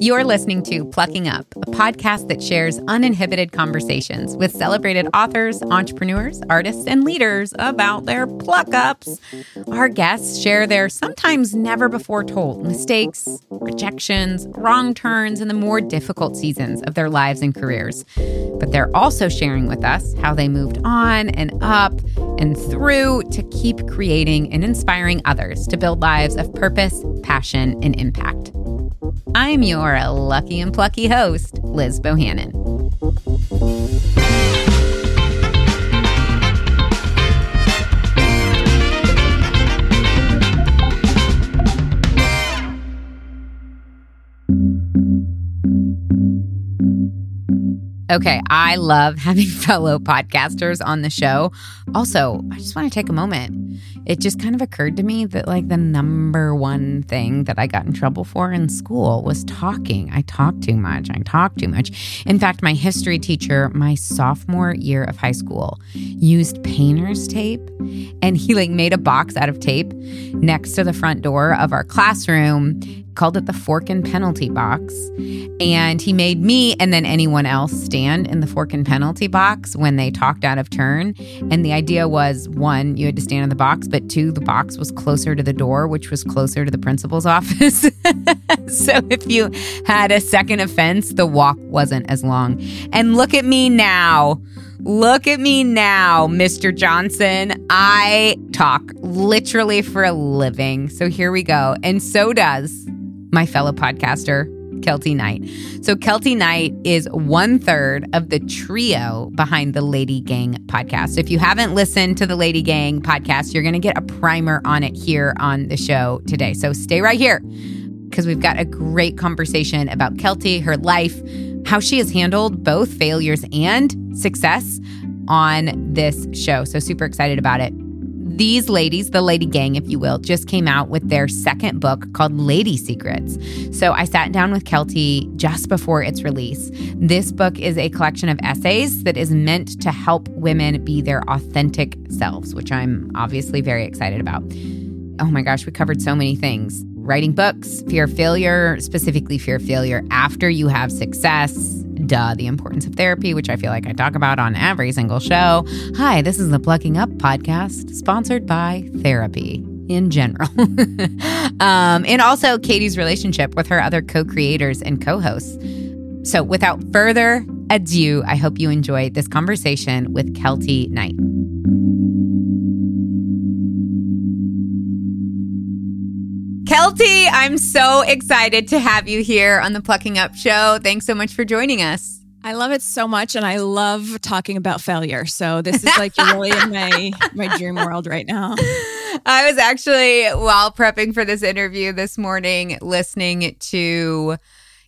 You're listening to Plucking Up, a podcast that shares uninhibited conversations with celebrated authors, entrepreneurs, artists, and leaders about their pluck ups. Our guests share their sometimes never before told mistakes, rejections, wrong turns, and the more difficult seasons of their lives and careers. But they're also sharing with us how they moved on and up and through to keep creating and inspiring others to build lives of purpose, passion, and impact. I'm your lucky and plucky host, Liz Bohannon. Okay, I love having fellow podcasters on the show. Also, I just want to take a moment. It just kind of occurred to me that, like, the number one thing that I got in trouble for in school was talking. I talked too much. I talked too much. In fact, my history teacher, my sophomore year of high school, used painter's tape and he, like, made a box out of tape next to the front door of our classroom called it the fork and penalty box. And he made me and then anyone else stand in the fork and penalty box when they talked out of turn. And the idea was one, you had to stand in the box, but two, the box was closer to the door, which was closer to the principal's office. so if you had a second offense, the walk wasn't as long. And look at me now. Look at me now, Mr. Johnson. I talk literally for a living. So here we go. And so does my fellow podcaster, Keltie Knight. So, Keltie Knight is one third of the trio behind the LadyGang podcast. If you haven't listened to the LadyGang podcast, you're going to get a primer on it here on the show today. So, stay right here because we've got a great conversation about Keltie, her life, how she has handled both failures and success on this show. So, super excited about it. These ladies, the LadyGang, if you will, just came out with their second book called Lady Secrets. So I sat down with Keltie just before its release. This book is a collection of essays that is meant to help women be their authentic selves, which I'm obviously very excited about. Oh my gosh, we covered so many things writing books, fear of failure, specifically fear of failure after you have success, duh, the importance of therapy, which I feel like I talk about on every single show. Hi, this is the Plucking Up podcast, sponsored by therapy in general. um, and also Katie's relationship with her other co creators and co hosts. So, without further ado, I hope you enjoy this conversation with Keltie Knight. Keltie, I'm so excited to have you here on the Plucking Up Show. Thanks so much for joining us. I love it so much, and I love talking about failure. So this is like really in my my dream world right now. I was actually while prepping for this interview this morning listening to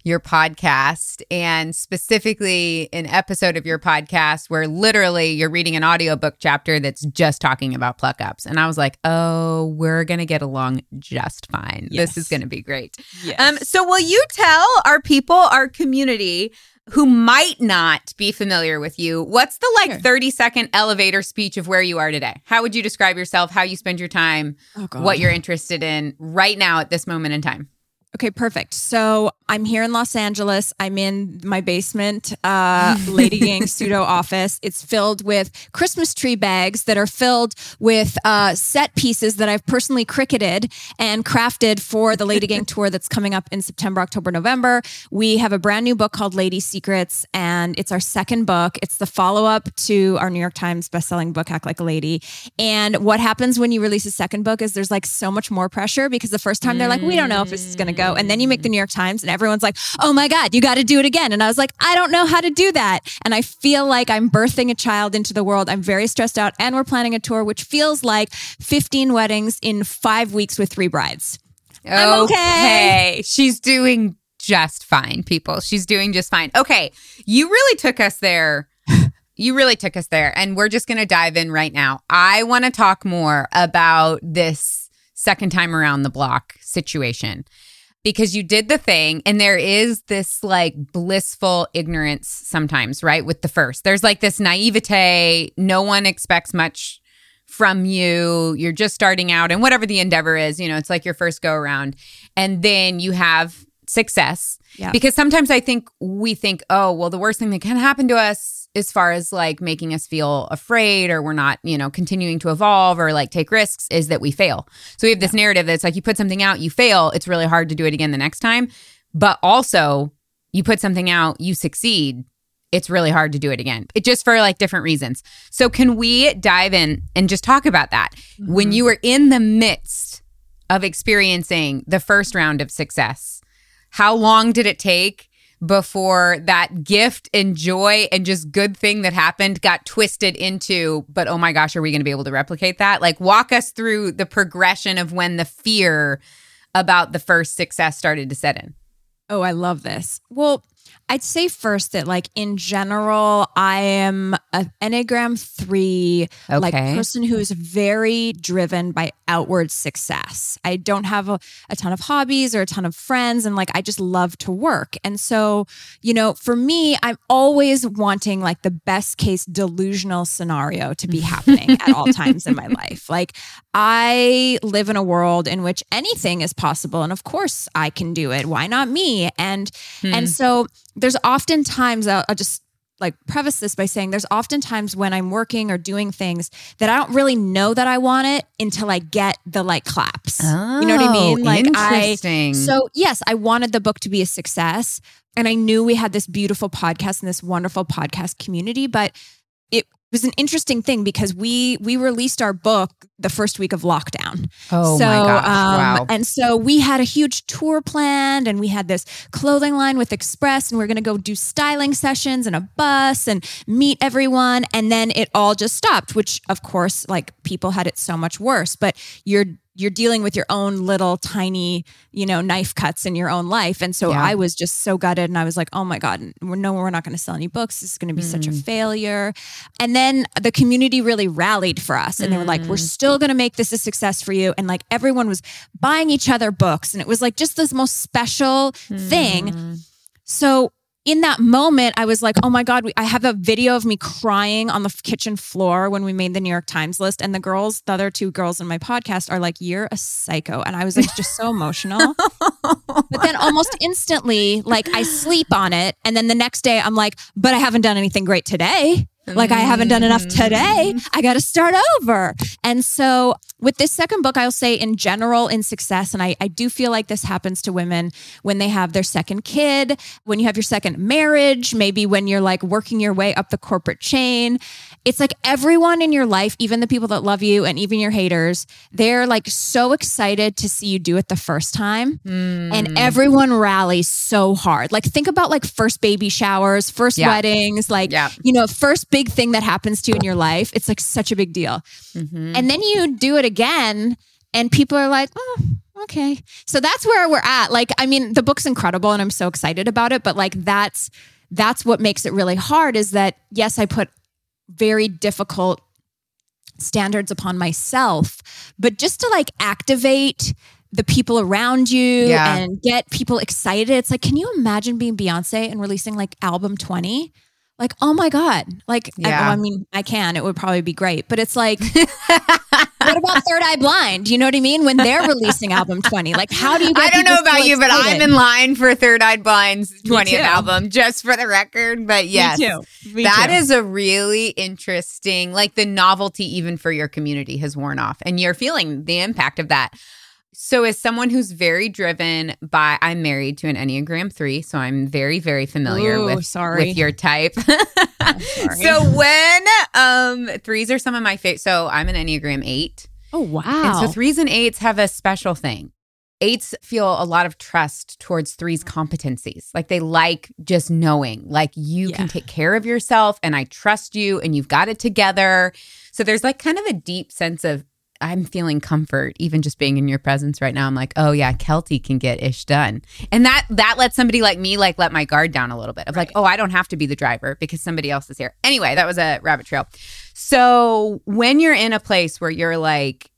your podcast and specifically an episode of your podcast where literally you're reading an audiobook chapter that's just talking about pluck ups. And I was like, oh, we're going to get along just fine. Yes. This is going to be great. Yes. Um, so, will you tell our people, our community, who might not be familiar with you, what's the like sure. 30 second elevator speech of where you are today? How would you describe yourself, how you spend your time, oh, what you're interested in right now at this moment in time? Okay, perfect. So I'm here in Los Angeles. I'm in my basement, uh, LadyGang pseudo office. It's filled with Christmas tree bags that are filled with uh, set pieces that I've personally Cricuted and crafted for the LadyGang tour that's coming up in September, October, November. We have a brand new book called Lady Secrets, and it's our second book. It's the follow up to our New York Times bestselling book, Act Like a Lady. And what happens when you release a second book is there's like so much more pressure because the first time they're like, we don't know if this is going to go go. And then you make the New York Times and everyone's like, oh my God, you got to do it again. And I was like, I don't know how to do that. And I feel like I'm birthing a child into the world. I'm very stressed out. And we're planning a tour, which feels like 15 weddings in five weeks with three brides. I'm okay. She's doing just fine, people. She's doing just fine. Okay. You really took us there. You really took us there. And we're just going to dive in right now. I want to talk more about this second time around the block situation because you did the thing and there is this like blissful ignorance sometimes right with the first there's like this naivete no one expects much from you. You're just starting out and whatever the endeavor is, you know, it's like your first go around. And then you have success. Yeah. Because sometimes I think we think, oh, well, the worst thing that can happen to us as far as like making us feel afraid or we're not, you know, continuing to evolve or like take risks is that we fail. So we have this narrative that's like you put something out, you fail, it's really hard to do it again the next time. But also, you put something out, you succeed, it's really hard to do it again. It just for like different reasons. So can we dive in and just talk about that? When mm-hmm. you were in the midst of experiencing the first round of success, how long did it take before that gift and joy and just good thing that happened got twisted into, but oh my gosh, are we going to be able to replicate that? Like, walk us through the progression of when the fear about the first success started to set in. Oh, I love this. Well, I'd say first that, like in general, I am an Enneagram three, like person who is very driven by outward success. I don't have a, a ton of hobbies or a ton of friends, and like I just love to work. And so, you know, for me, I'm always wanting like the best case delusional scenario to be happening at all times in my life. Like I live in a world in which anything is possible, and of course I can do it. Why not me? And and hmm. so there's often times I'll, I'll just like preface this by saying there's often times when I'm working or doing things that I don't really know that I want it until I get the like claps. you know what I oh, mean? Oh, Like I so yes, I wanted the book to be a success and I knew we had this beautiful podcast and this wonderful podcast community, but it was an interesting thing because we we released our book the first week of lockdown. oh so, my gosh, um, wow. And so we had a huge tour planned and we had this clothing line with Express and we are going to go do styling sessions and a bus and meet everyone. And then it all just stopped, which of course, like people had it so much worse, but you're you're dealing with your own little tiny, you know, knife cuts in your own life. And so Yeah. I was just so gutted and I was like, oh my God, we're, no, we're not going to sell any books. This is going to be such a Mm. failure. And then the community really rallied for us and they were like, we're Mm. still going to make this a success for you. And like everyone was buying each other books and it was like just this most special thing. Mm. So in that moment, I was like, oh my God, we, I have a video of me crying on the kitchen floor when we made the New York Times list. And the girls, the other two girls in my podcast, are like, you're a psycho. And I was like, just so emotional. but then almost instantly, like, I sleep on it. And then the next day, I'm like, but I haven't done anything great today. Like, I haven't done enough mm. today. I got to start over. And so, with this second book, I'll say in general, in success, and I, I do feel like this happens to women when they have their second kid, when you have your second marriage, maybe when you're like working your way up the corporate chain. It's like everyone in your life, even the people that love you and even your haters, they're like so excited to see you do it the first time. Mm. And everyone rallies so hard. Like, think about like first baby showers, first Yeah. weddings, like, Yeah. you know, first big thing that happens to you in your life. It's like such a big deal. Mhm. And then you do it again, and people are like, oh, okay. So that's where we're at. Like, I mean, the book's incredible and I'm so excited about it, but like that's that's what makes it really hard is that yes, I put very difficult standards upon myself, but just to like activate the people around you Yeah. and get people excited. It's like, can you imagine being Beyonce and releasing like album 20? Like, oh my God. Like, I, oh, Yeah. well, I mean, I can, it would probably be great, but it's like, what about Third Eye Blind? You know what I mean? When they're releasing album 20, like, how do you I don't know about you, but I'm in line for Third Eye Blind's 20th album, just for the record. But yes, Me too. Me that too. is a really interesting, like the novelty, even for your community, has worn off, and you're feeling the impact of that. So, as someone who's very driven by, I'm married to an Enneagram three, so I'm very, very familiar Ooh, with sorry. with your type. so when um threes are some of my favorite, so I'm an Enneagram eight. Oh, wow. And so threes and eights have a special thing. Eights feel a lot of trust towards threes' competencies. Like they like just knowing, like you Yeah. can take care of yourself and I trust you and you've got it together. So there's like kind of a deep sense of I'm feeling comfort even just being in your presence right now. I'm like, oh yeah, Keltie can get ish done. And that that lets somebody like me like let my guard down a little bit of like, oh, I don't have to be the driver because somebody else is here. Anyway, that was a rabbit trail. So when you're in a place where you're like,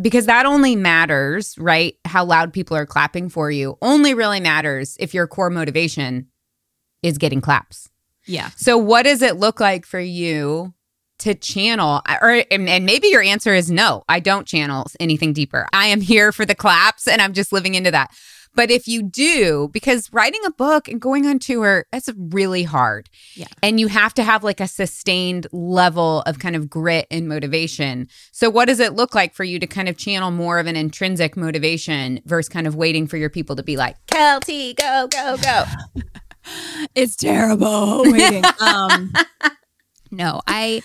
because that only matters, right? How loud people are clapping for you only really matters if your core motivation is getting claps. yeah. So, what does it look like for you to channel or and maybe your answer is no i don't channel anything deeper. I am here for the claps and i'm just living into that. But if you do because writing a book and going on tour that's really hard. Yeah. and you have to have like a sustained level of kind of grit and motivation. So what does it look like for you to kind of channel more of an intrinsic motivation versus kind of waiting for your people to be like keltie go go go. It's terrible waiting. um, no, I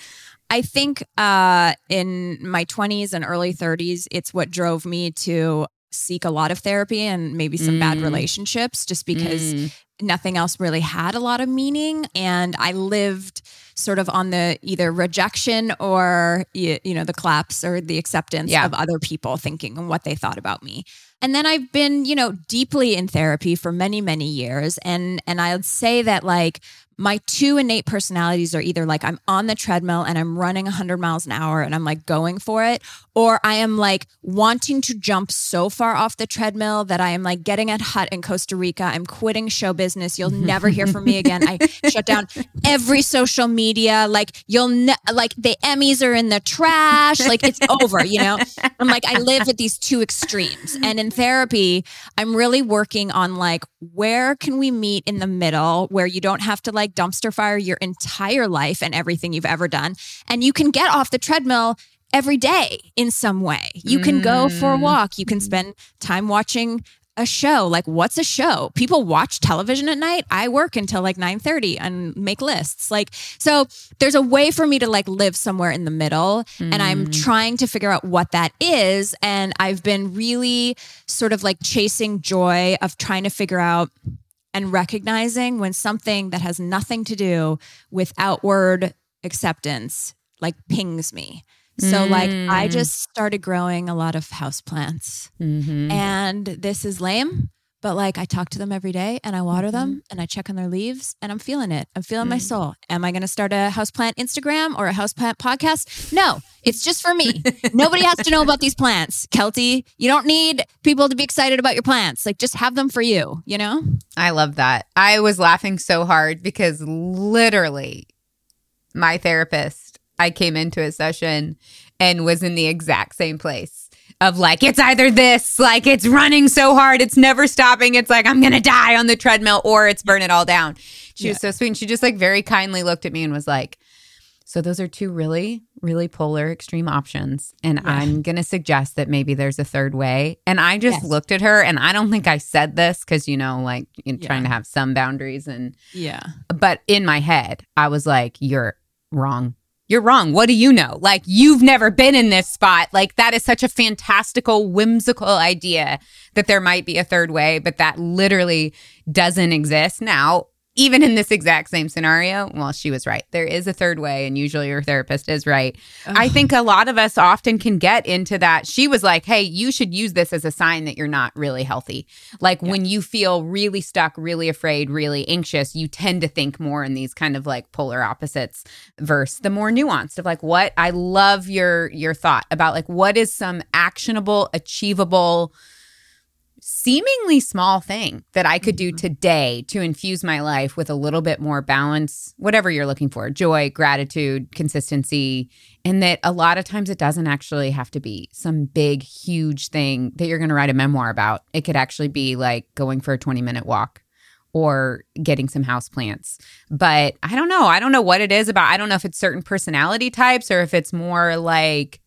I think uh, in my 20s and early 30s, it's what drove me to seek a lot of therapy and maybe some bad Mm. relationships just because Mm. nothing else really had a lot of meaning and i lived sort of on the either rejection or you, you know the claps or the acceptance Yeah. of other people thinking and what they thought about me and then i've been you know deeply in therapy for many many years and and i'd say that like my two innate personalities are either like I'm on the treadmill and I'm running 100 miles an hour and I'm like going for it, or I am like wanting to jump so far off the treadmill that I am like getting a hut in Costa Rica. I'm quitting show business. You'll never hear from me again. I shut down every social media. Like you'll ne- like the Emmys are in the trash. Like it's over. You know. I'm like I live at these two extremes, and in therapy, I'm really working on like where can we meet in the middle where you don't have to like dumpster fire your entire life and everything you've ever done and you can get off the treadmill every day in some way. You can go for a Mm. walk, you can spend time watching a show. Like what's a show? People watch television at night. I work until like 9:30 and make lists. Like so there's a way for me to like live somewhere in the middle and I'm Mm. trying to figure out what that is and I've been really sort of like chasing joy of trying to figure out and recognizing when something that has nothing to do with outward acceptance like pings me. So like I Mm. just started growing a lot of houseplants. Mhm. And this is lame, but like I talk to them every day and I water them Mm-hmm. and I check on their leaves and I'm feeling it. I'm feeling my Mm. soul. Am I going to start a houseplant Instagram or a houseplant podcast? No, it's just for me. Nobody has to know about these plants. Keltie, you don't need people to be excited about your plants. Like just have them for you, you know? I love that. I was laughing so hard because literally my therapist, I came into a session and was in the exact same place of like, it's either this, like it's running so hard, it's never stopping. It's like, I'm to die on the treadmill or it's burn it all down. She was so sweet. And she just like very kindly looked at me and was like, so those are two really, really polar extreme options. And Yeah. I'm to suggest that maybe there's a third way. And I just Yes. looked at her and I don't think I said this because, you know, like Yeah. trying to have some boundaries. And, Yeah. but in my head, I was like, you're wrong. You're wrong. What do you know? Like, you've never been in this spot. Like, that is such a fantastical, whimsical idea that there might be a third way, but that literally doesn't exist. Now, even in this exact same scenario, well, she was right. There is a third way, and usually your therapist is right. I think a lot of us often can get into that. She was like, hey, you should use this as a sign that you're not really healthy. Like when you feel really stuck, really afraid, really anxious, you tend to think more in these kind of like polar opposites versus the more nuanced of like what I love your your thought about like what is some actionable, achievable seemingly small thing that I could do mm-hmm. today to infuse my life with a little bit more balance, whatever you're looking for joy, gratitude, consistency. And that a lot of times it doesn't actually have to be some big, huge thing that you're going to write a memoir about. It could actually be like going for a 20 minute walk or getting some house plants. But I don't know. I don't know what it is about. I don't know if it's certain personality types or if it's more like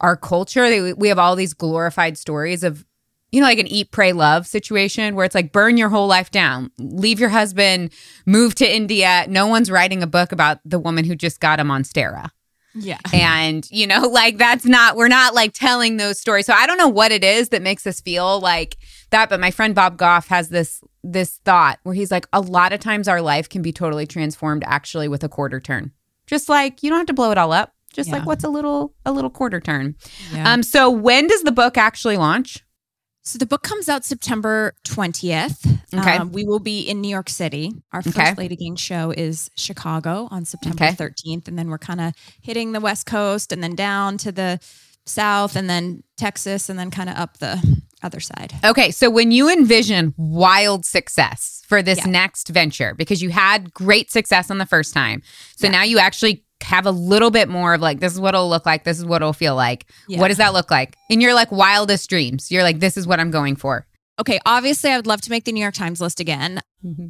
our culture. We have all these glorified stories of you know, like an eat, pray, love situation where it's like burn your whole life down, leave your husband, move to India. No one's writing a book about the woman who just got a Monstera. Yeah. And, you know, like that's not, we're not like telling those stories. So I don't know what it is that makes us feel like that. But my friend Bob Goff has this, this thought where he's like, a lot of times our life can be totally transformed actually with a quarter turn. Just like you don't have to blow it all up. Just Yeah. like what's a little, a little quarter turn. Yeah. Um, so when does the book actually launch? So the book comes out September 20th. Okay. Um, we will be in New York City. Our first Okay. LadyGang show is Chicago on September Okay. 13th. And then we're kind of hitting the West Coast and then down to the South and then Texas and then kind of up the other side. Okay, so when you envision wild success for this Yeah. next venture, because you had great success on the first time, so Yeah. now you actually have a little bit more of like, this is what it'll look like. This is what it'll feel like. Yeah. What does that look like? In your like wildest dreams, you're like, this is what I'm going for. Okay, obviously, I would love to make the New York Times list again.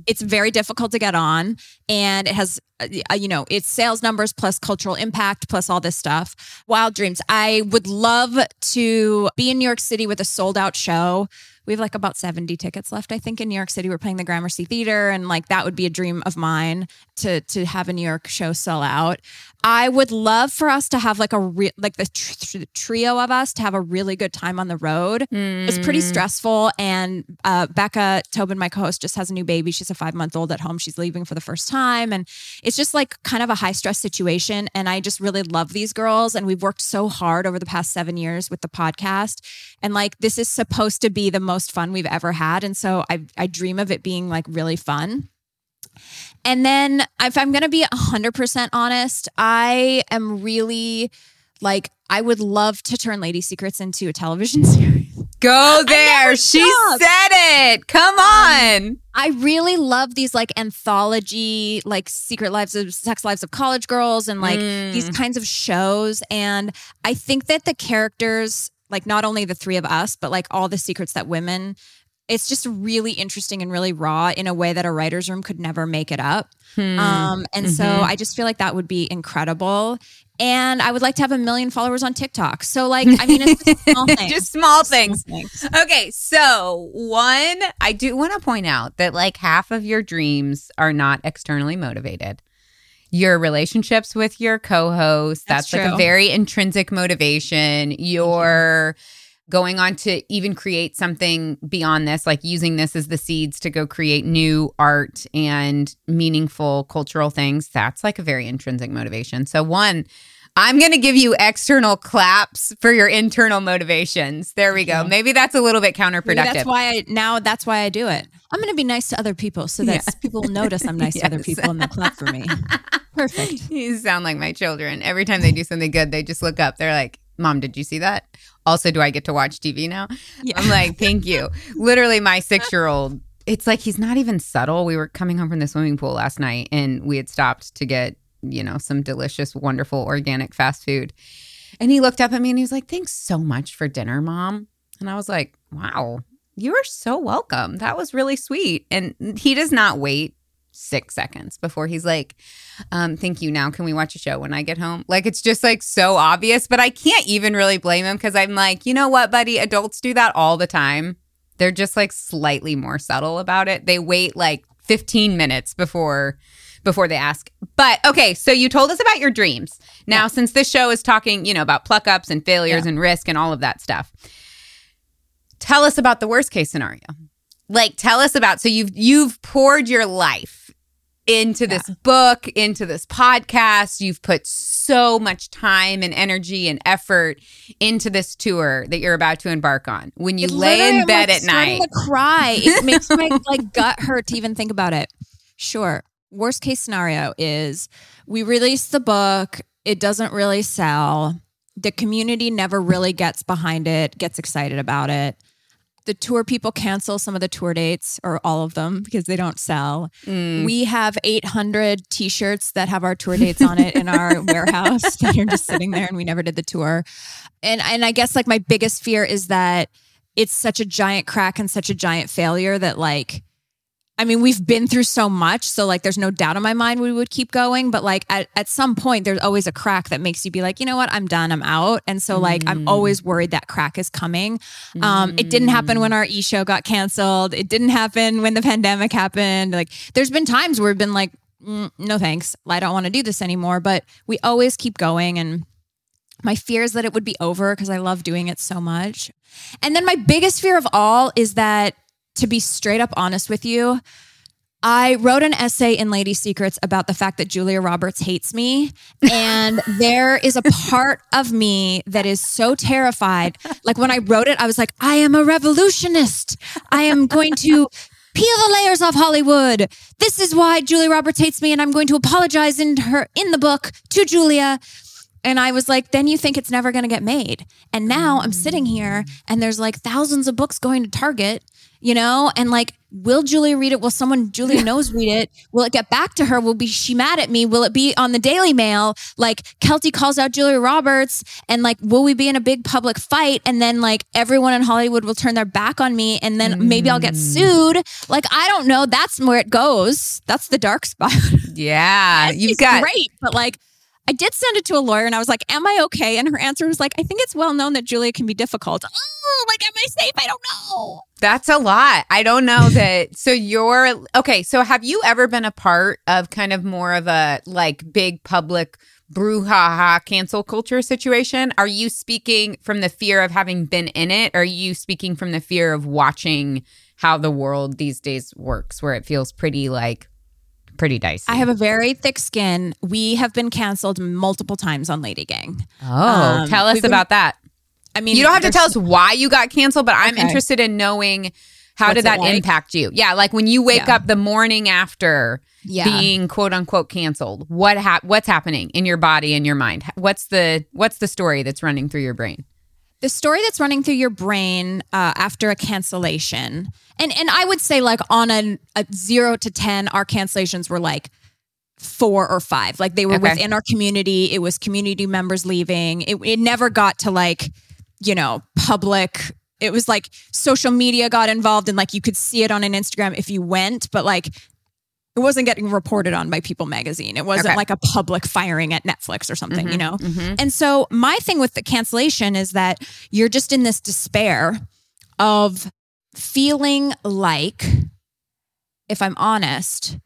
It's very difficult to get on, and it has, uh, you know, it's sales numbers plus cultural impact plus all this stuff. Wild dreams. I would love to be in New York City with a sold out show. We have like about 70 tickets left, I think, in New York City. We're playing the Gramercy Theater, and like that would be a dream of mine to to have a New York show sell out. I would love for us to have like a re- like the tr- tr- trio of us to have a really good time on the road. It's pretty stressful, and uh, Becca Tobin, my co-host, just has a new baby. She's a five month old at home. She's leaving for the first time, and it's just like kind of a high stress situation. And I just really love these girls, and we've worked so hard over the past seven years with the podcast, and like this is supposed to be the most fun we've ever had, and so I I dream of it being like really fun. And then, if I'm going to be 100% honest, I am really like, I would love to turn Lady Secrets into a television series. Go there. She stopped. said it. Come um, on. I really love these like anthology, like secret lives of sex lives of college girls and like these mm. kinds of shows. And I think that the characters, like not only the three of us, but like all the secrets that women, it's just really interesting and really raw in a way that a writer's room could never make it up. Um, and so I just feel like that would be incredible. And I would like to have a million followers on TikTok. So like, I mean, it's just small things. Just small things. things. Okay, so one, I do want to point out that like half of your dreams are not externally motivated. Your relationships with your co-host, that's, That's like a very intrinsic motivation. Your going on to even create something beyond this, like using this as the seeds to go create new art and meaningful cultural things, that's like a very intrinsic motivation. So one, I'm going to give you external claps for your internal motivations. There we go. Maybe that's a little bit counterproductive. Maybe that's why I now that's why I do it. I'm going to be nice to other people so that Yeah. people will notice I'm nice to other people and they'll clap for me. Perfect. You sound like my children. Every time they do something good, they just look up. They're like, Mom, did you see that? Also, do I get to watch TV now? Yeah. I'm like, Thank you. Literally, my six year old, it's like he's not even subtle. We were coming home from the swimming pool last night and we had stopped to get, you know, some delicious, wonderful organic fast food. And he looked up at me and he was like, Thanks so much for dinner, Mom. And I was like, Wow, you are so welcome. That was really sweet. And he does not wait six seconds before he's like, um, thank you. Now, can we watch a show when I get home? Like, it's just like so obvious, but I can't even really blame him because I'm like, you know what, buddy? Adults do that all the time. They're just like slightly more subtle about it. They wait like 15 minutes before before they ask. But okay, so you told us about your dreams. Now, since this show is talking, you know, about pluck ups and failures Yeah. and risk and all of that stuff, tell us about the worst case scenario. Like, tell us about so you've you've poured your life into this book, into this podcast. You've put so much time and energy and effort into this tour that you're about to embark on. When you It lay in bed like, at night, to cry. It makes my like gut hurt to even think about it. Sure. Worst case scenario is we release the book, it doesn't really sell. The community never really gets behind it, gets excited about it. The tour people cancel some of the tour dates or all of them because they don't sell. Mm. We have 800 t shirts that have our tour dates on it in our warehouse that are just sitting there and we never did the tour. And, and I guess like my biggest fear is that it's such a giant crack and such a giant failure that like I mean, we've been through so much, so like there's no doubt in my mind we would keep going, but like at, at some point there's always a crack that makes you be like, you know what, I'm done, I'm out. And so like I'm always worried that crack is coming. Um, it didn't happen when our e show got canceled. It didn't happen when the pandemic happened. Like there's been times where we've been like, mm, no thanks, I don't want to do this anymore. But we always keep going and my fear is that it would be over because I love doing it so much. And then my biggest fear of all is that, to be straight up honest with you, I wrote an essay in Lady Secrets about the fact that Julia Roberts hates me. And there is a part of me that is so terrified. Like when I wrote it, I was like, I am a revolutionist. I am going to peel the layers off Hollywood. This is why Julia Roberts hates me. And I'm going to apologize in her in the book to Julia. And I was like, then you think it's never going to get made. And now I'm sitting here and there's like thousands of books going to Target, you know, and like will Julia read it? Will someone Julia knows read it? Will it get back to her? Will be she mad at me? Will it be on the Daily Mail? Like Keltie calls out Julia Roberts and like will we be in a big public fight and then like everyone in Hollywood will turn their back on me and then mm. maybe I'll get mm. sued? Like I don't know. That's where it goes. That's the dark spot. Yeah. you've got great, but like I did send it to a lawyer and I was like, Am I okay? And her answer was like, I think it's well known that Julia can be difficult. Oh, like, am I safe? I don't know. That's a lot. I don't know that. So you're okay. So have you ever been a part of kind of more of a like big public brouhaha cancel culture situation? Are you speaking from the fear of having been in it? Or are you speaking from the fear of watching how the world these days works, where it feels pretty like pretty dicey. I have a very thick skin. We have been canceled multiple times on LadyGang. Oh, um, tell us about been, that. I mean, you don't have to tell us why you got canceled, but I'm okay. interested in knowing how What's did that like? impact you? Yeah, like when you wake yeah. up the morning after yeah. being quote unquote canceled, what ha- what's happening in your body and your mind? What's the what's the story that's running through your brain? The story that's running through your brain uh, after a cancellation, and and I would say like on a, a zero to ten, our cancellations were like four or five. Like they were okay. within our community. It was community members leaving. It, it never got to like you know public. It was like social media got involved and like you could see it on an Instagram if you went, but like it wasn't getting reported on by People magazine. It wasn't okay. like a public firing at Netflix or something, mm-hmm, you know? Mm-hmm. And so my thing with the cancellation is that you're just in this despair of feeling like, if I'm honest,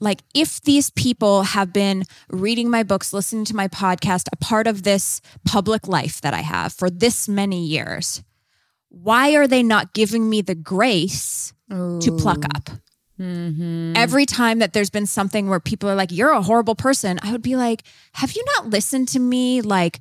like if these people have been reading my books, listening to my podcast, a part of this public life that I have for this many years, why are they not giving me the grace Ooh. to pluck up? Mm-hmm. Every time that there's been something where people are like, you're a horrible person, I would be like, have you not listened to me? Like,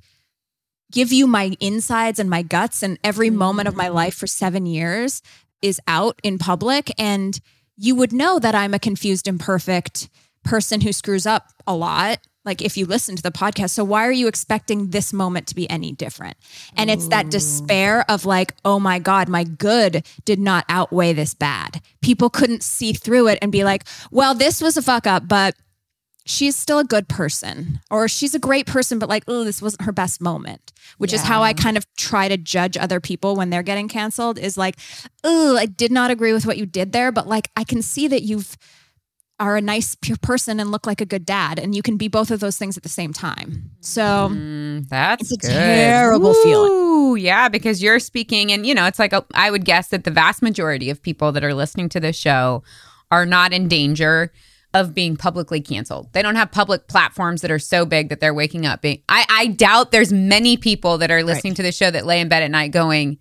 give you my insides and my guts, and every mm-hmm. moment of my life for seven years is out in public. And you would know that I'm a confused, imperfect person who screws up a lot like if you listen to the podcast. So why are you expecting this moment to be any different? And it's that despair of like oh my god my good did not outweigh this bad. People couldn't see through it and be like well this was a fuck up but she's still a good person or she's a great person but like oh this wasn't her best moment which yeah. is how i kind of try to judge other people when they're getting canceled is like oh i did not agree with what you did there but like i can see that you've are a nice pure person and look like a good dad and you can be both of those things at the same time so mm, that's it's a good. terrible Ooh, feeling yeah because you're speaking and you know it's like a, I would guess that the vast majority of people that are listening to this show are not in danger of being publicly canceled. They don't have public platforms that are so big that they're waking up being I, I doubt there's many people that are listening right. to the show that lay in bed at night going,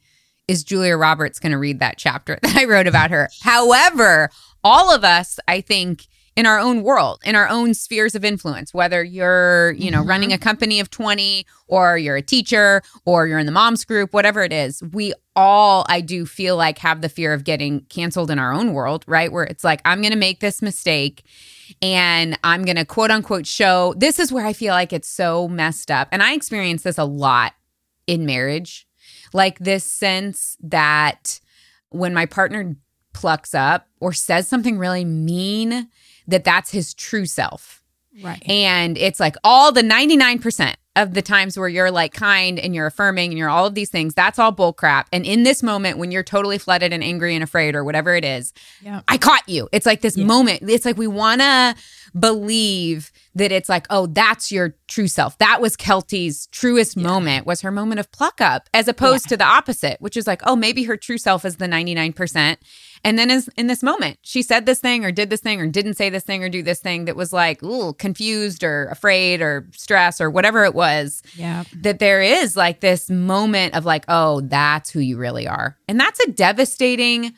Is Julia Roberts gonna read that chapter that I wrote about her? However, all of us, I think, in our own world, in our own spheres of influence, whether you're, you know, mm-hmm. running a company of 20 or you're a teacher or you're in the moms group, whatever it is, we all, I do feel like, have the fear of getting canceled in our own world, right? Where it's like, I'm going to make this mistake and I'm going to quote unquote show. This is where I feel like it's so messed up. And I experience this a lot in marriage, like this sense that when my partner plucks up or says something really mean, that that's his true self. Right. And it's like all the 99% of the times where you're like kind and you're affirming and you're all of these things, that's all bull crap. And in this moment when you're totally flooded and angry and afraid or whatever it is, yeah. I caught you. It's like this yeah. moment. It's like we want to believe that it's like, oh, that's your true self. That was Keltie's truest yeah. moment, was her moment of pluck up, as opposed to the opposite, which is like, oh, maybe her true self is the 99%. And then is in this moment, she said this thing or did this thing or didn't say this thing or do this thing that was like, ooh, confused or afraid or stress or whatever it was. Yeah. That there is like this moment of like, oh, that's who you really are. And that's a devastating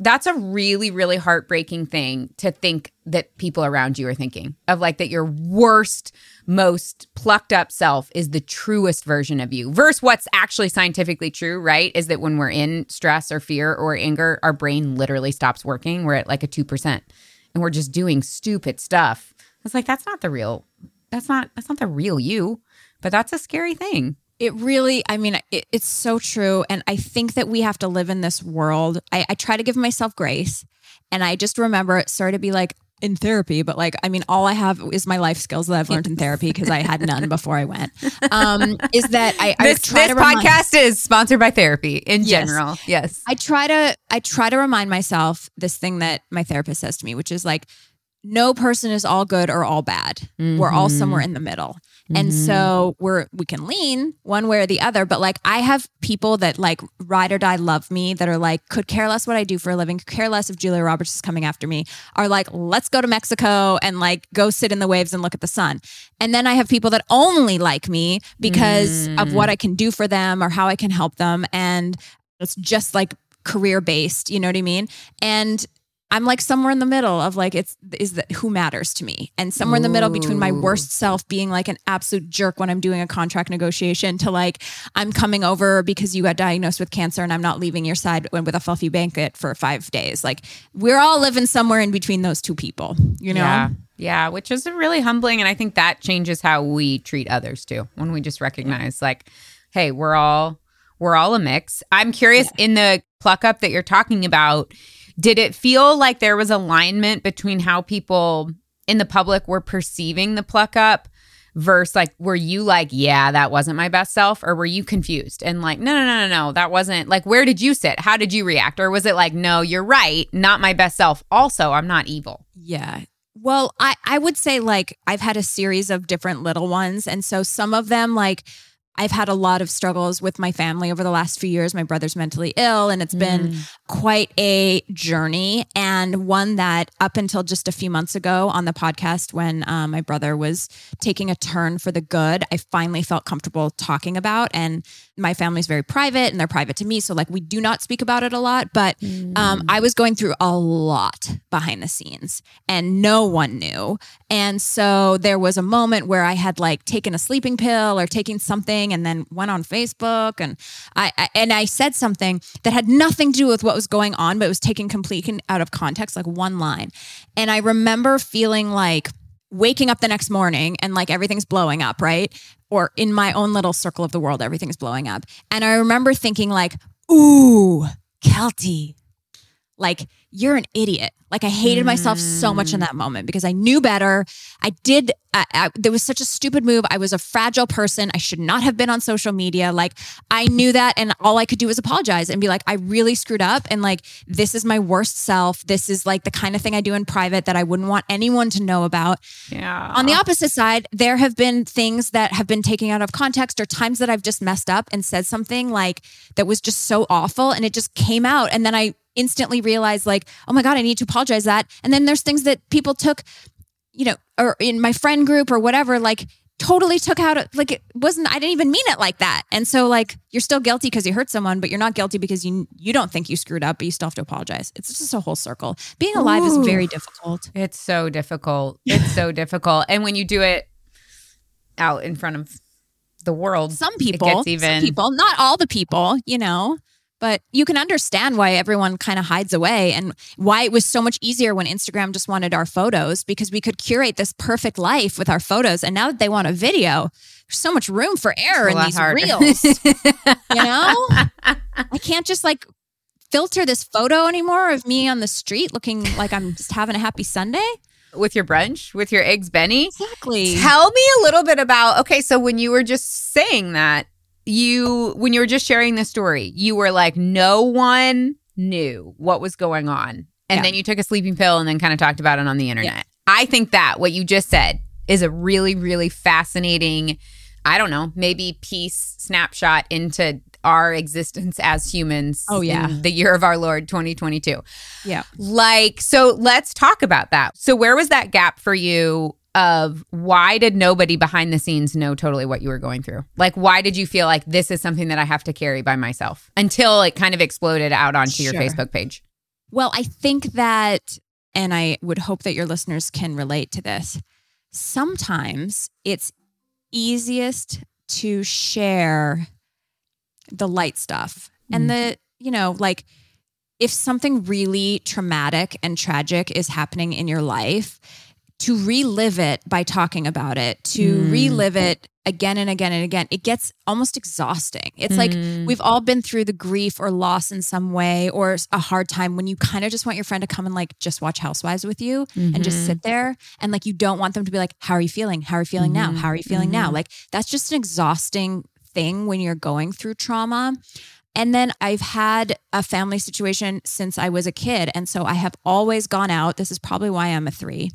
that's a really really heartbreaking thing to think that people around you are thinking of like that your worst most plucked up self is the truest version of you versus what's actually scientifically true right? Is that when we're in stress or fear or anger our brain literally stops working. We're at like a 2% and we're just doing stupid stuff. It's like that's not the real that's not that's not the real you but that's a scary thing it really, I mean, it, it's so true. And I think that we have to live in this world. I, I try to give myself grace. And I just remember, it sorry to be like in therapy, but like, I mean, all I have is my life skills that I've learned in therapy because I had none before I went. Um, is that I, I This, try this to remind- podcast is sponsored by therapy in Yes. general. Yes. I try to I try to remind myself this thing that my therapist says to me, which is like, no person is all good or all bad. We're all Mhm. somewhere in the middle. And Mhm. so we're we can lean one way or the other, but like I have people that like ride or die love me that are like could care less what I do for a living, could care less if Julia Roberts is coming after me, are like, let's go to Mexico and like go sit in the waves and look at the sun. And then I have people that only like me because of Mm. what I can do for them or how I can help them. And it's just like career based, you know what I mean? And I'm like somewhere in the middle of like it's is that who matters to me and somewhere in the middle between my worst self being like an absolute jerk when I'm doing a contract negotiation to like I'm coming over because you got diagnosed with cancer and I'm not leaving your side when- with a fluffy blanket for 5 days like we're all living somewhere in between those two people you know Yeah. Yeah, which is really humbling. And I think that changes how we treat others too. When we just recognize like, hey, we're all we're all a mix. I'm curious in the pluck up that you're talking about, did it feel like there was alignment between how people in the public were perceiving the pluck up versus like were you like, yeah, that wasn't my best self? Or were you confused and like, no, no, no, no, no, that wasn't like where did you sit? How did you react? Or was it like, no, you're right, not my best self. Also, I'm not evil. Yeah. Well, I, I would say like I've had a series of different little ones. And so some of them, like, I've had a lot of struggles with my family over the last few years. My brother's mentally ill, and it's been quite a journey. And one that up until just a few months ago on the podcast when um, my brother was taking a turn for the good i finally felt comfortable talking about. And my family's very private and they're private to me so like we do not speak about it a lot but um, i was going through a lot behind the scenes and no one knew. And so there was a moment where i had like taken a sleeping pill or taking something and then went on facebook and I, I and i said something that had nothing to do with what was going on but it was taken completely out of context like one line. And i remember feeling like waking up the next morning and like everything's blowing up right? Or in my own little circle of the world everything's blowing up. And i remember thinking like ooh keltie. Like you're an idiot. Like i hated myself so much in that hmm. moment because i knew better. I did I, I, there was such a stupid move. I was a fragile person. I should not have been on social media. Like i knew that and all i could do was apologize and be like i really screwed up and like this is my worst self. This is like the kind of thing i do in private that i wouldn't want anyone to know about. Yeah. on the opposite side, there have been things that have been taken out of context or times that I've just messed up and said something like that was just so awful and it just came out. And then I instantly realized, like, oh my God, I need to apologize that. And then there's things that people took, you know, or in my friend group or whatever, like totally took out like it wasn't I didn't even mean it like that. And so like you're still guilty because you hurt someone, but you're not guilty because you you don't think you screwed up, but you still have to apologize. It's just a whole circle. Being alive is very difficult. It's so difficult. It's so difficult. And when you do it out in front of the world, some people, even- some people, not all the people, you know, but you can understand why everyone kind of hides away and why it was so much easier when Instagram just wanted our photos because we could curate this perfect life with our photos. And now that they want a video, there's so much room for error in these harder. reels. you know, I can't just like filter this photo anymore of me on the street looking like I'm just having a happy Sunday. with your brunch, with your eggs Benny. Exactly. Tell me a little bit about okay, so when you were just saying that, you when you were just sharing the story, you were like no one knew what was going on. And Yeah. then you took a sleeping pill and then kind of talked about it on the internet. I think that what you just said is a really really fascinating I don't know, maybe piece snapshot into our existence as humans Oh, yeah. the year of our Lord 2022. Yeah. Like, so let's talk about that. So, where was that gap for you of why did nobody behind the scenes know totally what you were going through? Like, why did you feel like this is something that I have to carry by myself until it kind of exploded out onto your Facebook page? Well, I think that, and I would hope that your listeners can relate to this. Sometimes it's easiest to share the light stuff and the, mm-hmm. you know, like if something really traumatic and tragic is happening in your life, to relive it by talking about it, to Mm. relive it again and again and again, it gets almost exhausting. It's like Mm. we've all been through the grief or loss in some way or a hard time when you kind of just want your friend to come and like just watch Housewives with you and Mm-hmm. just sit there and like you don't want them to be like, How are you feeling? How are you feeling now? How are you feeling Mm-hmm. now? Like that's just an exhausting thing when you're going through trauma. And then I've had a family situation since I was a kid. And so I have always gone out. This is probably why I'm a three.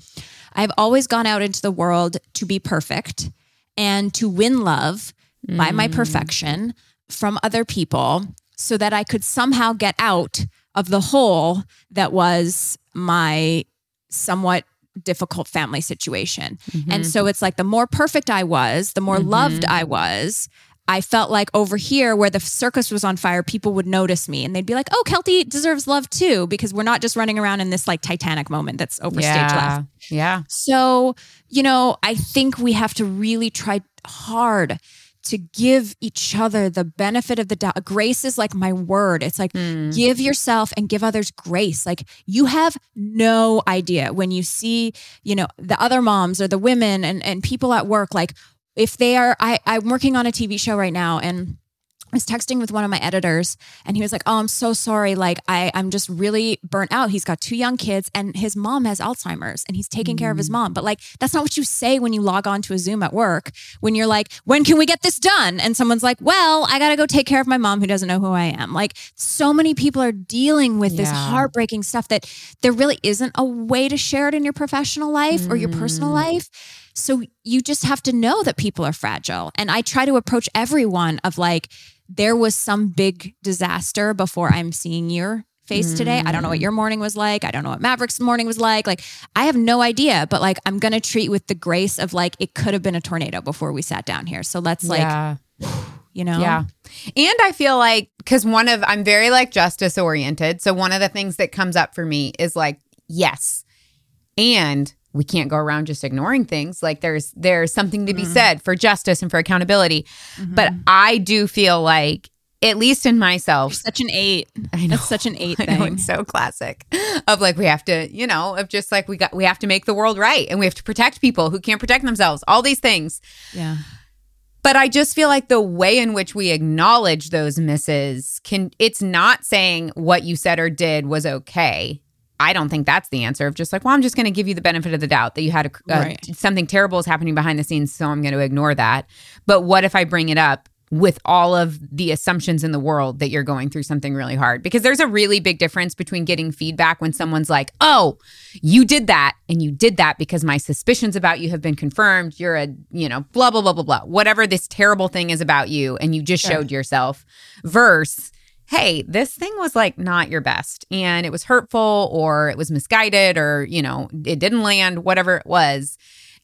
I've always gone out into the world to be perfect and to win love by my mm. perfection from other people so that I could somehow get out of the hole that was my somewhat difficult family situation. And mm-hmm. so it's like the more perfect I was, the more loved mm-hmm. I was. I felt like over here where the circus was on fire, people would notice me and they'd be like, oh, Keltie deserves love too, because we're not just running around in this like Titanic moment that's overstage yeah. left. Yeah. So, you know, I think we have to really try hard to give each other the benefit of the doubt. Grace is like my word. It's like hmm. give yourself and give others grace. Like you have no idea when you see, you know, the other moms or the women and, and people at work, like if they are, I, I'm working on a TV show right now and I was texting with one of my editors and he was like, Oh, I'm so sorry. Like, I, I'm just really burnt out. He's got two young kids and his mom has Alzheimer's and he's taking care of his mm. mom. But like, that's not what you say when you log on to a Zoom at work when you're like, When can we get this done? And someone's like, Well, I got to go take care of my mom who doesn't know who I am. Like, so many people are dealing with this heartbreaking stuff that there really isn't a way to share it in your professional life or your personal mm. life. So you just have to know that people are fragile. And I try to approach everyone of like, there was some big disaster before I'm seeing your face today. I don't know what your mm. morning was like. I don't know what Maverick's morning was like. Like, I have no idea, but like, I'm going to treat with the grace of like, it could have been a tornado before we sat down here. So let's like, yeah. you know, Yeah. And I feel like, because one of, I'm very like justice oriented. So one of the things that comes up for me is like, yes. And we can't go around just ignoring things. Like there's, there's something to be mm-hmm. said for justice and for accountability. Mm-hmm. But I do feel like, at least in myself, such an eight. I know. That's such an eight I know thing. it's so classic of like we have to, you know, of just like we got we have to make the world right and we have to protect people who can't protect themselves. All these things. Yeah. But I just feel like the way in which we acknowledge those misses can it's not saying what you said or did was okay. I don't think that's the answer of just like, well, I'm just going to give you the benefit of the doubt that you had a, a- uh, Right. something terrible is happening behind the scenes, so I'm going to ignore that. But what if I bring it up with all of the assumptions in the world that you're going through something really hard? Because there's a really big difference between getting feedback when someone's like, "Oh, you did that and you did that because my suspicions about you have been confirmed. You're a, you know, blah blah blah blah blah. Whatever this terrible thing is about you and you just Sure. showed yourself." Verse hey, this thing was like not your best and it was hurtful or it was misguided or, you know, it didn't land, whatever it was.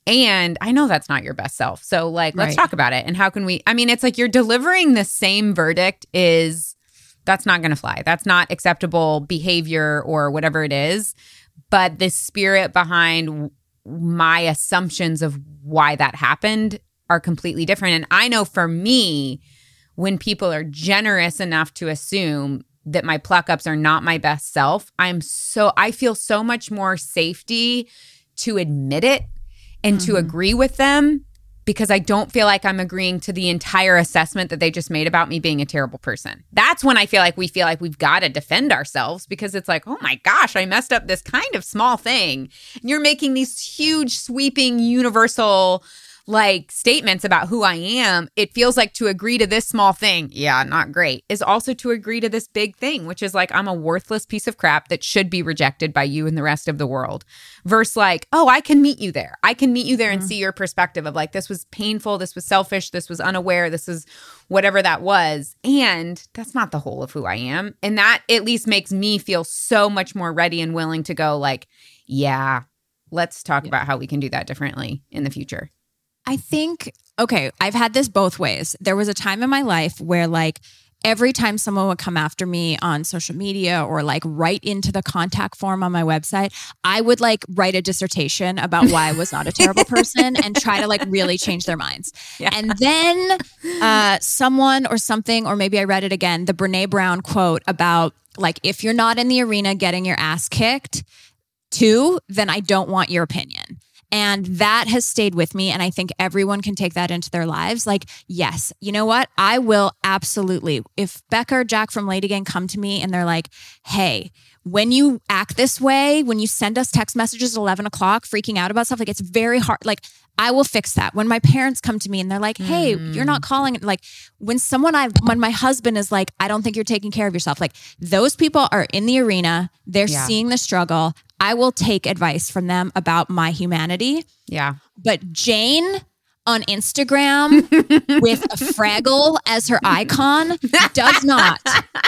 And I know that's not your best self. So, like, let's Right. talk about it. And how can we? I mean, it's like you're delivering the same verdict is that's not going to fly. That's not acceptable behavior or whatever it is. But the spirit behind my assumptions of why that happened are completely different. And I know for me, when people are generous enough to assume that my pluck ups are not my best self, I'm so, I feel so much more safety to admit it and to Mhm. agree with them because I don't feel like I'm agreeing to the entire assessment that they just made about me being a terrible person. That's when I feel like we feel like we've got to defend ourselves because it's like, oh my gosh, I messed up this kind of small thing. And you're making these huge, sweeping, universal like statements about who I am, it feels like to agree to this small thing, yeah, not great, is also to agree to this big thing, which is like I'm a worthless piece of crap that should be rejected by you and the rest of the world. Versus like, oh, I can meet you there. I can meet you there and mm-hmm. see your perspective of like, this was painful, this was selfish, this was unaware, this is whatever that was. And that's not the whole of who I am. And that at least makes me feel so much more ready and willing to go, like, yeah, let's talk about how we can do that differently in the future. I think, okay, I've had this both ways. There was a time in my life where, like, every time someone would come after me on social media or like write into the contact form on my website, I would like write a dissertation about why I was not a terrible person and try to like really change their minds. Yeah. And then uh, someone or something, or maybe I read it again, the Brene Brown quote about like, if you're not in the arena getting your ass kicked, two, then I don't want your opinion. And that has stayed with me. And I think everyone can take that into their lives. Like, yes, you know what? I will absolutely. If Becca or Jack from LadyGang come to me and they're like, hey, when you act this way, when you send us text messages at 11 o'clock freaking out about stuff, like it's very hard. Like, I will fix that. When my parents come to me and they're like, hey, mm. you're not calling, like when someone I, when my husband is like, I don't think you're taking care of yourself, like those people are in the arena, they're yeah. seeing the struggle. I will take advice from them about my humanity. Yeah. But Jane, on Instagram with a Fraggle as her icon does not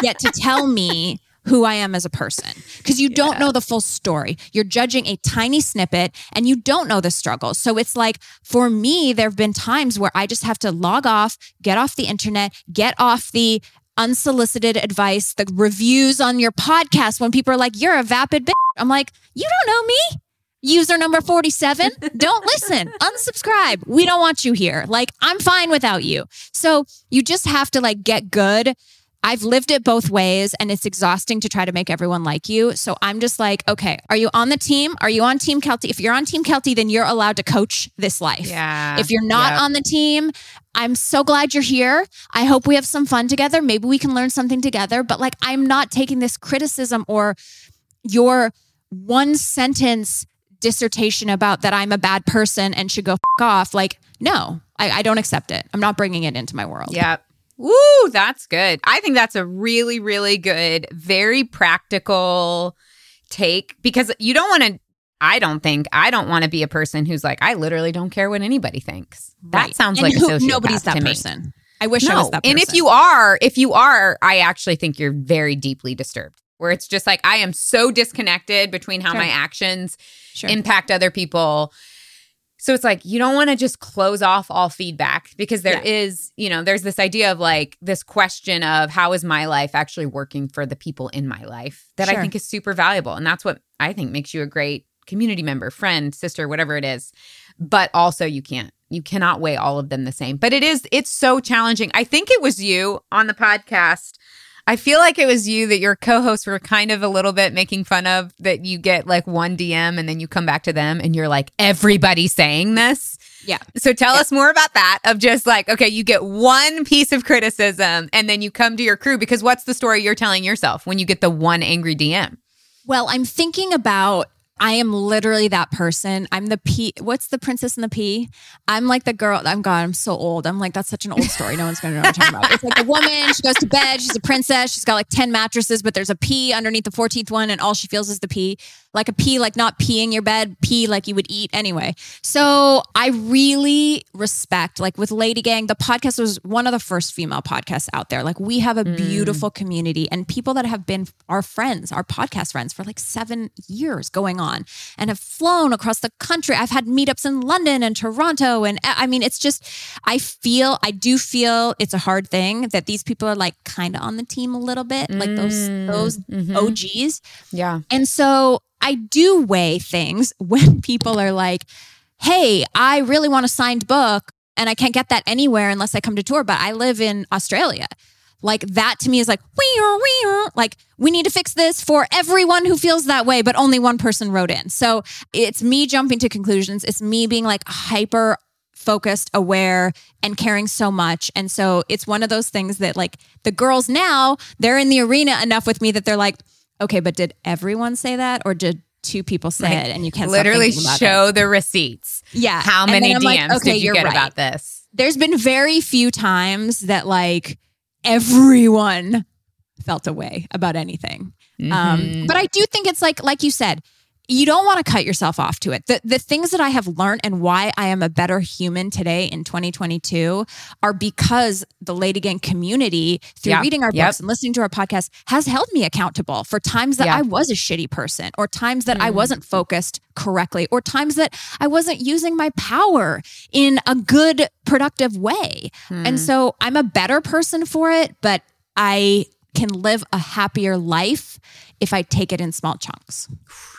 get to tell me who I am as a person because you yeah. don't know the full story. You're judging a tiny snippet and you don't know the struggle. So it's like for me, there have been times where I just have to log off, get off the internet, get off the unsolicited advice, the reviews on your podcast when people are like, you're a vapid bitch. I'm like, you don't know me. User number 47, don't listen, unsubscribe. We don't want you here. Like, I'm fine without you. So you just have to like get good I've lived it both ways and it's exhausting to try to make everyone like you. So I'm just like, okay, are you on the team? Are you on Team Keltie? If you're on Team Keltie, then you're allowed to coach this life. Yeah. If you're not yep. on the team, I'm so glad you're here. I hope we have some fun together. Maybe we can learn something together. But like, I'm not taking this criticism or your one sentence dissertation about that I'm a bad person and should go off. Like, no, I, I don't accept it. I'm not bringing it into my world. Yeah. Woo, that's good. I think that's a really, really good, very practical take because you don't want to. I don't think I don't want to be a person who's like I literally don't care what anybody thinks. Right. That sounds and like who, nobody's that person. Me. I wish no. I was that person. And if you are, if you are, I actually think you're very deeply disturbed. Where it's just like I am so disconnected between how sure. my actions sure. impact other people so it's like you don't want to just close off all feedback because there yeah. is, you know, there's this idea of like this question of how is my life actually working for the people in my life that sure. I think is super valuable. And that's what I think makes you a great community member, friend, sister, whatever it is. But also you can't you cannot weigh all of them the same. But it is it's so challenging. I think it was you on the podcast I feel like it was you that your co-hosts were kind of a little bit making fun of that you get like one DM and then you come back to them and you're like everybody saying this. Yeah. So tell yeah. us more about that of just like okay, you get one piece of criticism and then you come to your crew because what's the story you're telling yourself when you get the one angry DM? Well, I'm thinking about I am literally that person. I'm the pea. What's the princess and the pea? I'm like the girl. I'm God. I'm so old. I'm like that's such an old story. No one's gonna know what I'm talking about. It's like a woman. She goes to bed. She's a princess. She's got like ten mattresses, but there's a pea underneath the fourteenth one, and all she feels is the pea like a pee, like not peeing your bed, pea like you would eat anyway. So I really respect, like with LadyGang, the podcast was one of the first female podcasts out there. Like we have a mm. beautiful community and people that have been our friends, our podcast friends for like seven years going on and have flown across the country. I've had meetups in London and Toronto. And I mean, it's just, I feel, I do feel it's a hard thing that these people are like kind of on the team a little bit, mm. like those, those mm-hmm. OGs. Yeah. And so I do weigh things when people are like, hey, I really want a signed book and I can't get that anywhere unless I come to tour, but I live in Australia. Like that to me is like, wee wee like we need to fix this for everyone who feels that way, but only one person wrote in. So it's me jumping to conclusions. It's me being like hyper focused, aware, and caring so much. And so it's one of those things that like the girls now, they're in the arena enough with me that they're like, okay, but did everyone say that or did two people say it and you can't literally show it. the receipts? Yeah. How many DMs like, okay, did you get right. about this? There's been very few times that like everyone felt a way about anything. Um, mm-hmm. Um, but I do think it's like, like you said, you don't want to cut yourself off to it. The the things that I have learned and why I am a better human today in 2022 are because the LadyGang community, through yeah. reading our yep. books and listening to our podcast, has held me accountable for times that yeah. I was a shitty person, or times that mm. I wasn't focused correctly, or times that I wasn't using my power in a good, productive way. Mm. And so I'm a better person for it, but I can live a happier life if I take it in small chunks.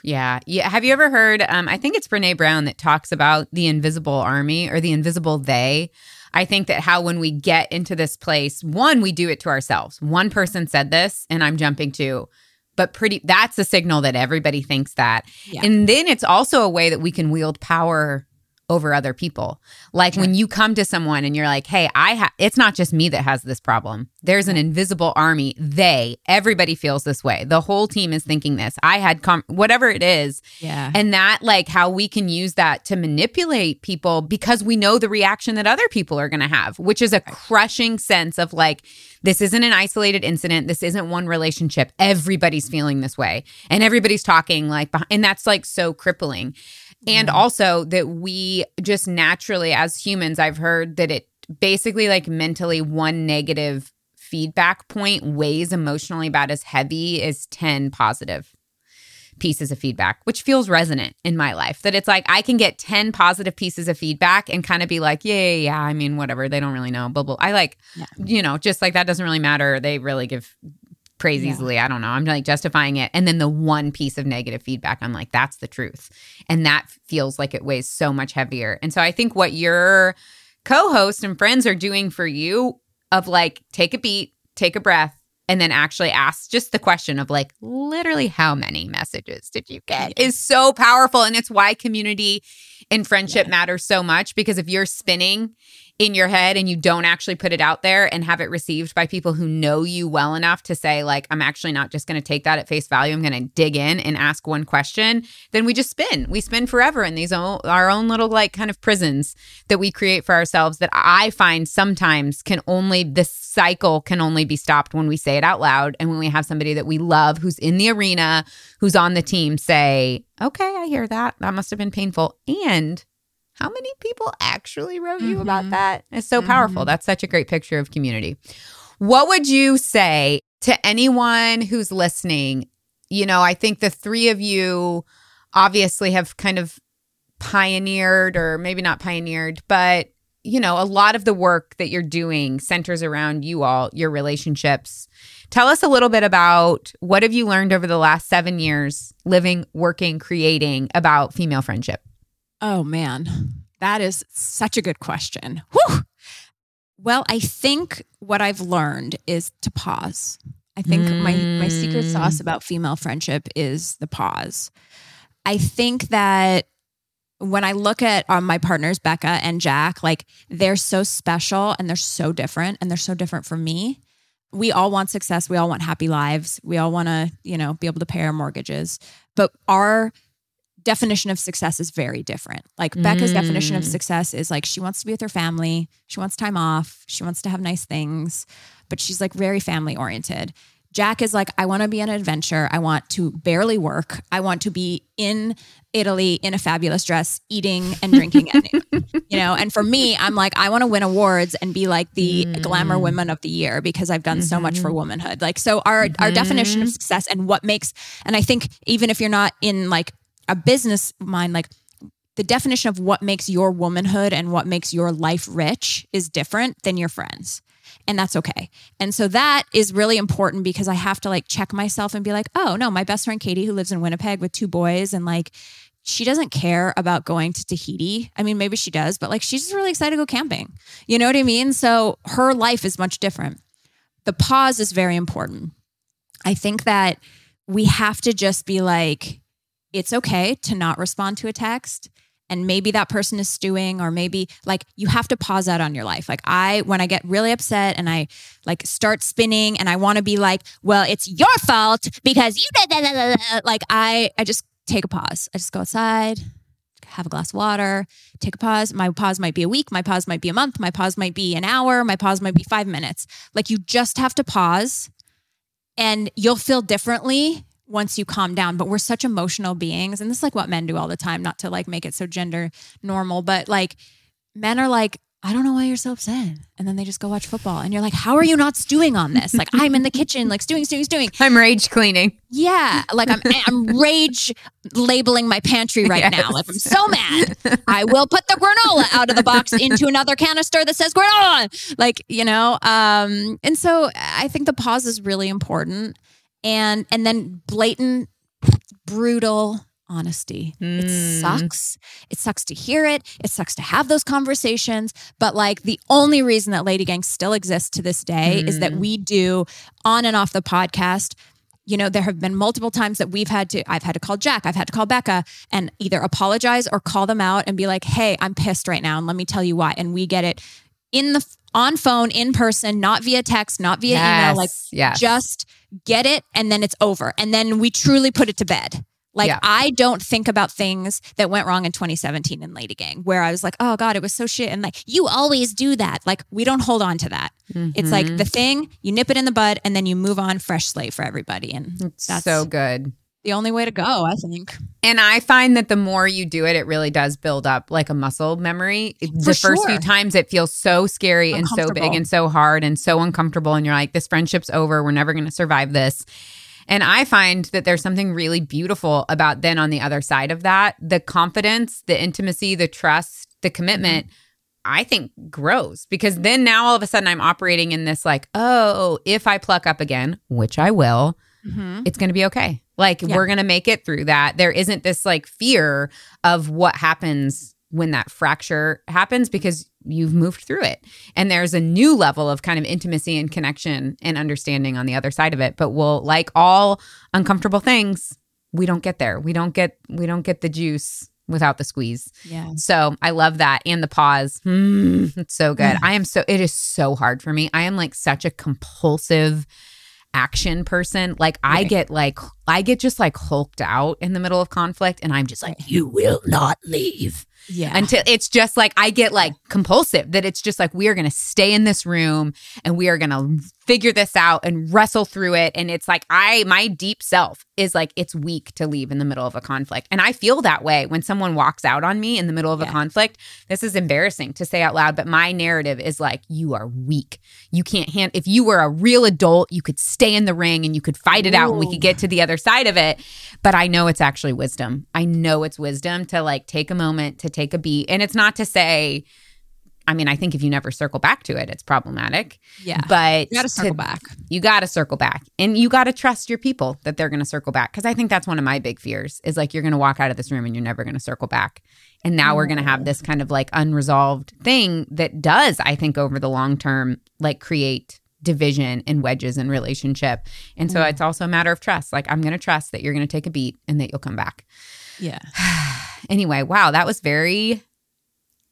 Yeah. Yeah. Have you ever heard? Um, I think it's Brene Brown that talks about the invisible army or the invisible they. I think that how when we get into this place, one, we do it to ourselves. One person said this, and I'm jumping to, but pretty that's a signal that everybody thinks that. Yeah. And then it's also a way that we can wield power over other people. Like when you come to someone and you're like, "Hey, I ha- it's not just me that has this problem. There's an invisible army. They, everybody feels this way. The whole team is thinking this. I had com- whatever it is." Yeah. And that like how we can use that to manipulate people because we know the reaction that other people are going to have, which is a crushing sense of like this isn't an isolated incident. This isn't one relationship. Everybody's feeling this way and everybody's talking like and that's like so crippling. And mm-hmm. also that we just naturally as humans I've heard that it basically like mentally one negative feedback point weighs emotionally about as heavy as 10 positive pieces of feedback, which feels resonant in my life. That it's like I can get 10 positive pieces of feedback and kind of be like, yeah, yeah, yeah. I mean, whatever. They don't really know. Blah, blah. I like, Yeah. you know, just like that doesn't really matter. They really give praise Yeah. easily. I don't know. I'm like justifying it. And then the one piece of negative feedback, I'm like, that's the truth. And that feels like it weighs so much heavier. And so I think what your co host and friends are doing for you of like, take a beat, take a breath, and then actually ask just the question of like literally how many messages did you get is so powerful and it's why community and friendship matters so much because if you're spinning in your head and you don't actually put it out there and have it received by people who know you well enough to say like I'm actually not just going to take that at face value I'm going to dig in and ask one question then we just spin. We spin forever in these own, our own little like kind of prisons that we create for ourselves that I find sometimes can only this cycle can only be stopped when we say it out loud and when we have somebody that we love who's in the arena who's on the team say okay I hear that. That must have been painful. And how many people actually wrote you about Mhm. that? It's so powerful. That's such a great picture of community. What would you say to anyone who's listening? You know, I think the three of you obviously have kind of pioneered, or maybe not pioneered, but you know, a lot of the work that you're doing centers around you all, your relationships. Tell us a little bit about what have you learned over the last seven years living, working, creating about female friendship? Oh man, that is such a good question. Whew. Well, I think what I've learned is to pause. I think my my secret Mm. sauce about female friendship is the pause. I think that when I look at um, my partners, Becca and Jack, like they're so special and they're so different and they're so different from me. We all want success. We all want happy lives. We all want to, you know, be able to pay our mortgages. But our definition of success is very different. Like Becca's definition of Mm. success is like she wants to be with her family, she wants time off, she wants to have nice things, but she's like very family oriented. Jack is like, I want to be an adventure. I want to barely work. I want to be in Italy in a fabulous dress, eating and drinking at noon. You know, and for me, I'm like, I want to win awards and be like the glamour mm. women of the year because I've done so much for mm-hmm. womanhood. Like, so our our definition of mm-hmm. success and what makes, and I think even if you're not in like a business mind, like the definition of what makes your womanhood and what makes your life rich is different than your friends. And that's okay. And so that is really important because I have to like check myself and be like, oh no, my best friend Katie, who lives in Winnipeg with two boys, and like she doesn't care about going to Tahiti. I mean, maybe she does, but like she's just really excited to go camping. You know what I mean? So her life is much different. The pause is very important. I think that we have to just be like, it's okay to not respond to a text and maybe that person is stewing or maybe like you have to pause that on your life. Like i when i get really upset and i like start spinning and i want to be like well it's your fault because you did da," like i i just take a pause. I just go outside have a glass of water take a pause. My pause might be a week my pause might be a month my pause might be an hour my pause might be five minutes. Like you just have to pause and you'll feel differently once you calm down but we're such emotional beings. And this is like what men do all the time not to like make it so gender normal but like men are like i don't know why you're so upset. And then they just go watch football. And you're like how are you not stewing on this? Like i'm in the kitchen like stewing stewing stewing. I'm rage cleaning. yeah. Like i'm i'm rage labeling my pantry right now. Like i'm so mad. I will put the granola out of the box into another canister that says granola. Like you know um and so i think the pause is really important and and then blatant brutal honesty it Mm. sucks it sucks to hear it it sucks to have those conversations but like the only reason that LadyGang still exists to this day is that Mm. we do on and off the podcast you know, there have been multiple times that we've had to, I've had to call Jack, I've had to call Becca and either apologize or call them out and be like, hey, I'm pissed right now. And let me tell you why. And we get it in the, on phone, in person, not via text, not via email. Like, yes. just get it and then it's over. And then we truly put it to bed. Like Yeah. I don't think about things that went wrong in 2017 in LadyGang, where I was like, oh God, it was so shit. And like, you always do that. Like, we don't hold on to that. It's like Mm-hmm. the thing, you nip it in the bud, and then you move on fresh slate for everybody. And that's so good. The only way to go, I think. And I find that the more you do it, it really does build up like a muscle memory. the first sure. few times, it feels so scary and so big and so hard and so uncomfortable. And you're like, this friendship's over. We're never going to survive this. And I find that there's something really beautiful about then on the other side of that the confidence, the intimacy, the trust, the commitment. I think grows because then now all of a sudden I'm operating in this like, oh, if I pluck up again, which I will, mm-hmm. it's going to be okay. Like Yeah. we're going to make it through that. There isn't this like fear of what happens when that fracture happens because you've moved through it. And there's a new level of kind of intimacy and connection and understanding on the other side of it. But we'll like all uncomfortable things, we don't get there. We don't get we don't get the juice without the squeeze. Yeah. So I love that. And the pause. Mm, it's so good. I am so, it is so hard for me. I am like such a compulsive action person. Like I Right. get like, I get just like hulked out in the middle of conflict and I'm just like, you will not leave Yeah. until it's just like I get like compulsive that it's just like we are going to stay in this room and we are going to figure this out and wrestle through it. And it's like I my deep self is like it's weak to leave in the middle of a conflict. And I feel that way when someone walks out on me in the middle of a conflict. This is embarrassing to say out loud but my narrative is like you are weak. You can't hand if you were a real adult you could stay in the ring and you could fight it out and we could get to the other side of it. But I know it's actually wisdom. I know it's wisdom to like take a moment to take a beat and it's not to say I mean, I think if you never circle back to it, it's problematic. yeah. But you got to circle back. You got to circle back, and you got to trust your people that they're going to circle back. Because I think that's one of my big fears is like you're going to walk out of this room and you're never going to circle back. And now we're going to have this kind of like unresolved thing that does, I think, over the long term, like create division and wedges in relationship. And so mm. it's also a matter of trust. Like I'm going to trust that you're going to take a beat and that you'll come back. Yeah. Anyway, wow, that was very,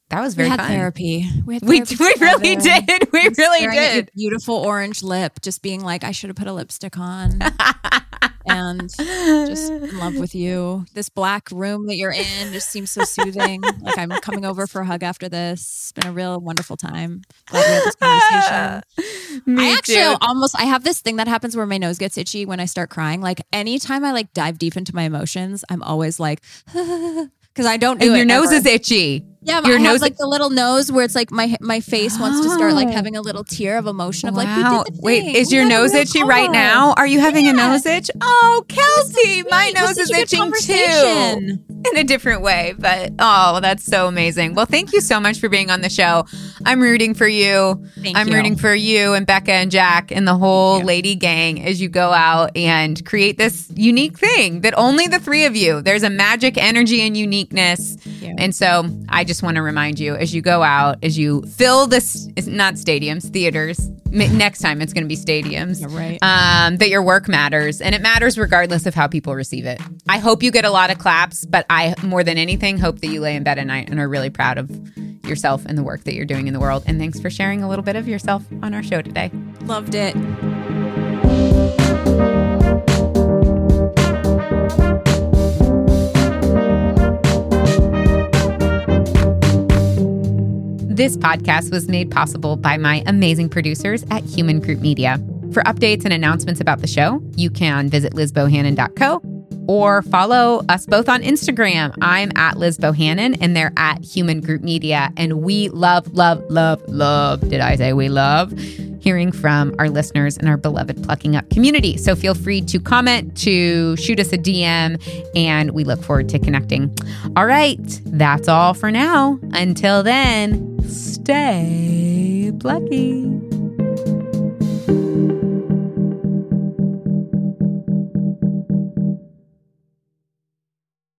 that was very we had fun. therapy. We had We, therapy we really did. We really Staring at your did. beautiful orange lip, just being like, I should have put a lipstick on. and just in love with you. This black room that you're in just seems so soothing. like I'm coming over for a hug after this. It's been a real wonderful time. Glad we had this conversation. Me I actually too. almost I have this thing that happens where my nose gets itchy when I start crying. Like anytime I like dive deep into my emotions, I'm always like because I don't do And your nose ever. is itchy. Yeah, Your I nose- have like the little nose where it's like my my face wants to start like Oh. having a little tear of emotion of like, we Wow. did the Wait, is We your nose itchy right now? Are you having a nose itch? Oh, Kelsey, my nose is such a good itching too. In a different way, but oh, that's so amazing. Well, thank you so much for being on the show. I'm rooting for you. Thank I'm you. rooting for you and Becca and Jack and the whole LadyGang as you go out and create this unique thing that only the three of you. There's a magic energy and uniqueness. You. And so I just want to remind you as you go out, as you fill this, not stadiums, theaters. Next time it's going to be stadiums. Yeah, right. Um, that your work matters and it matters regardless of how people receive it. I hope you get a lot of claps, but I more than anything hope that you lay in bed at night and are really proud of yourself and the work that you're doing in the world. And thanks for sharing a little bit of yourself on our show today. Loved it. This podcast was made possible by my amazing producers at Hueman Group Media. For updates and announcements about the show, you can visit lizbohannon.co or follow us both on Instagram. I'm at Liz Bohannon and they're at Hueman Group Media. And we love, love, love, love, did I say we love? Hearing from our listeners and our beloved Plucking Up community. So feel free to comment, to shoot us a DM, and we look forward to connecting. All right, that's all for now. Until then, stay plucky.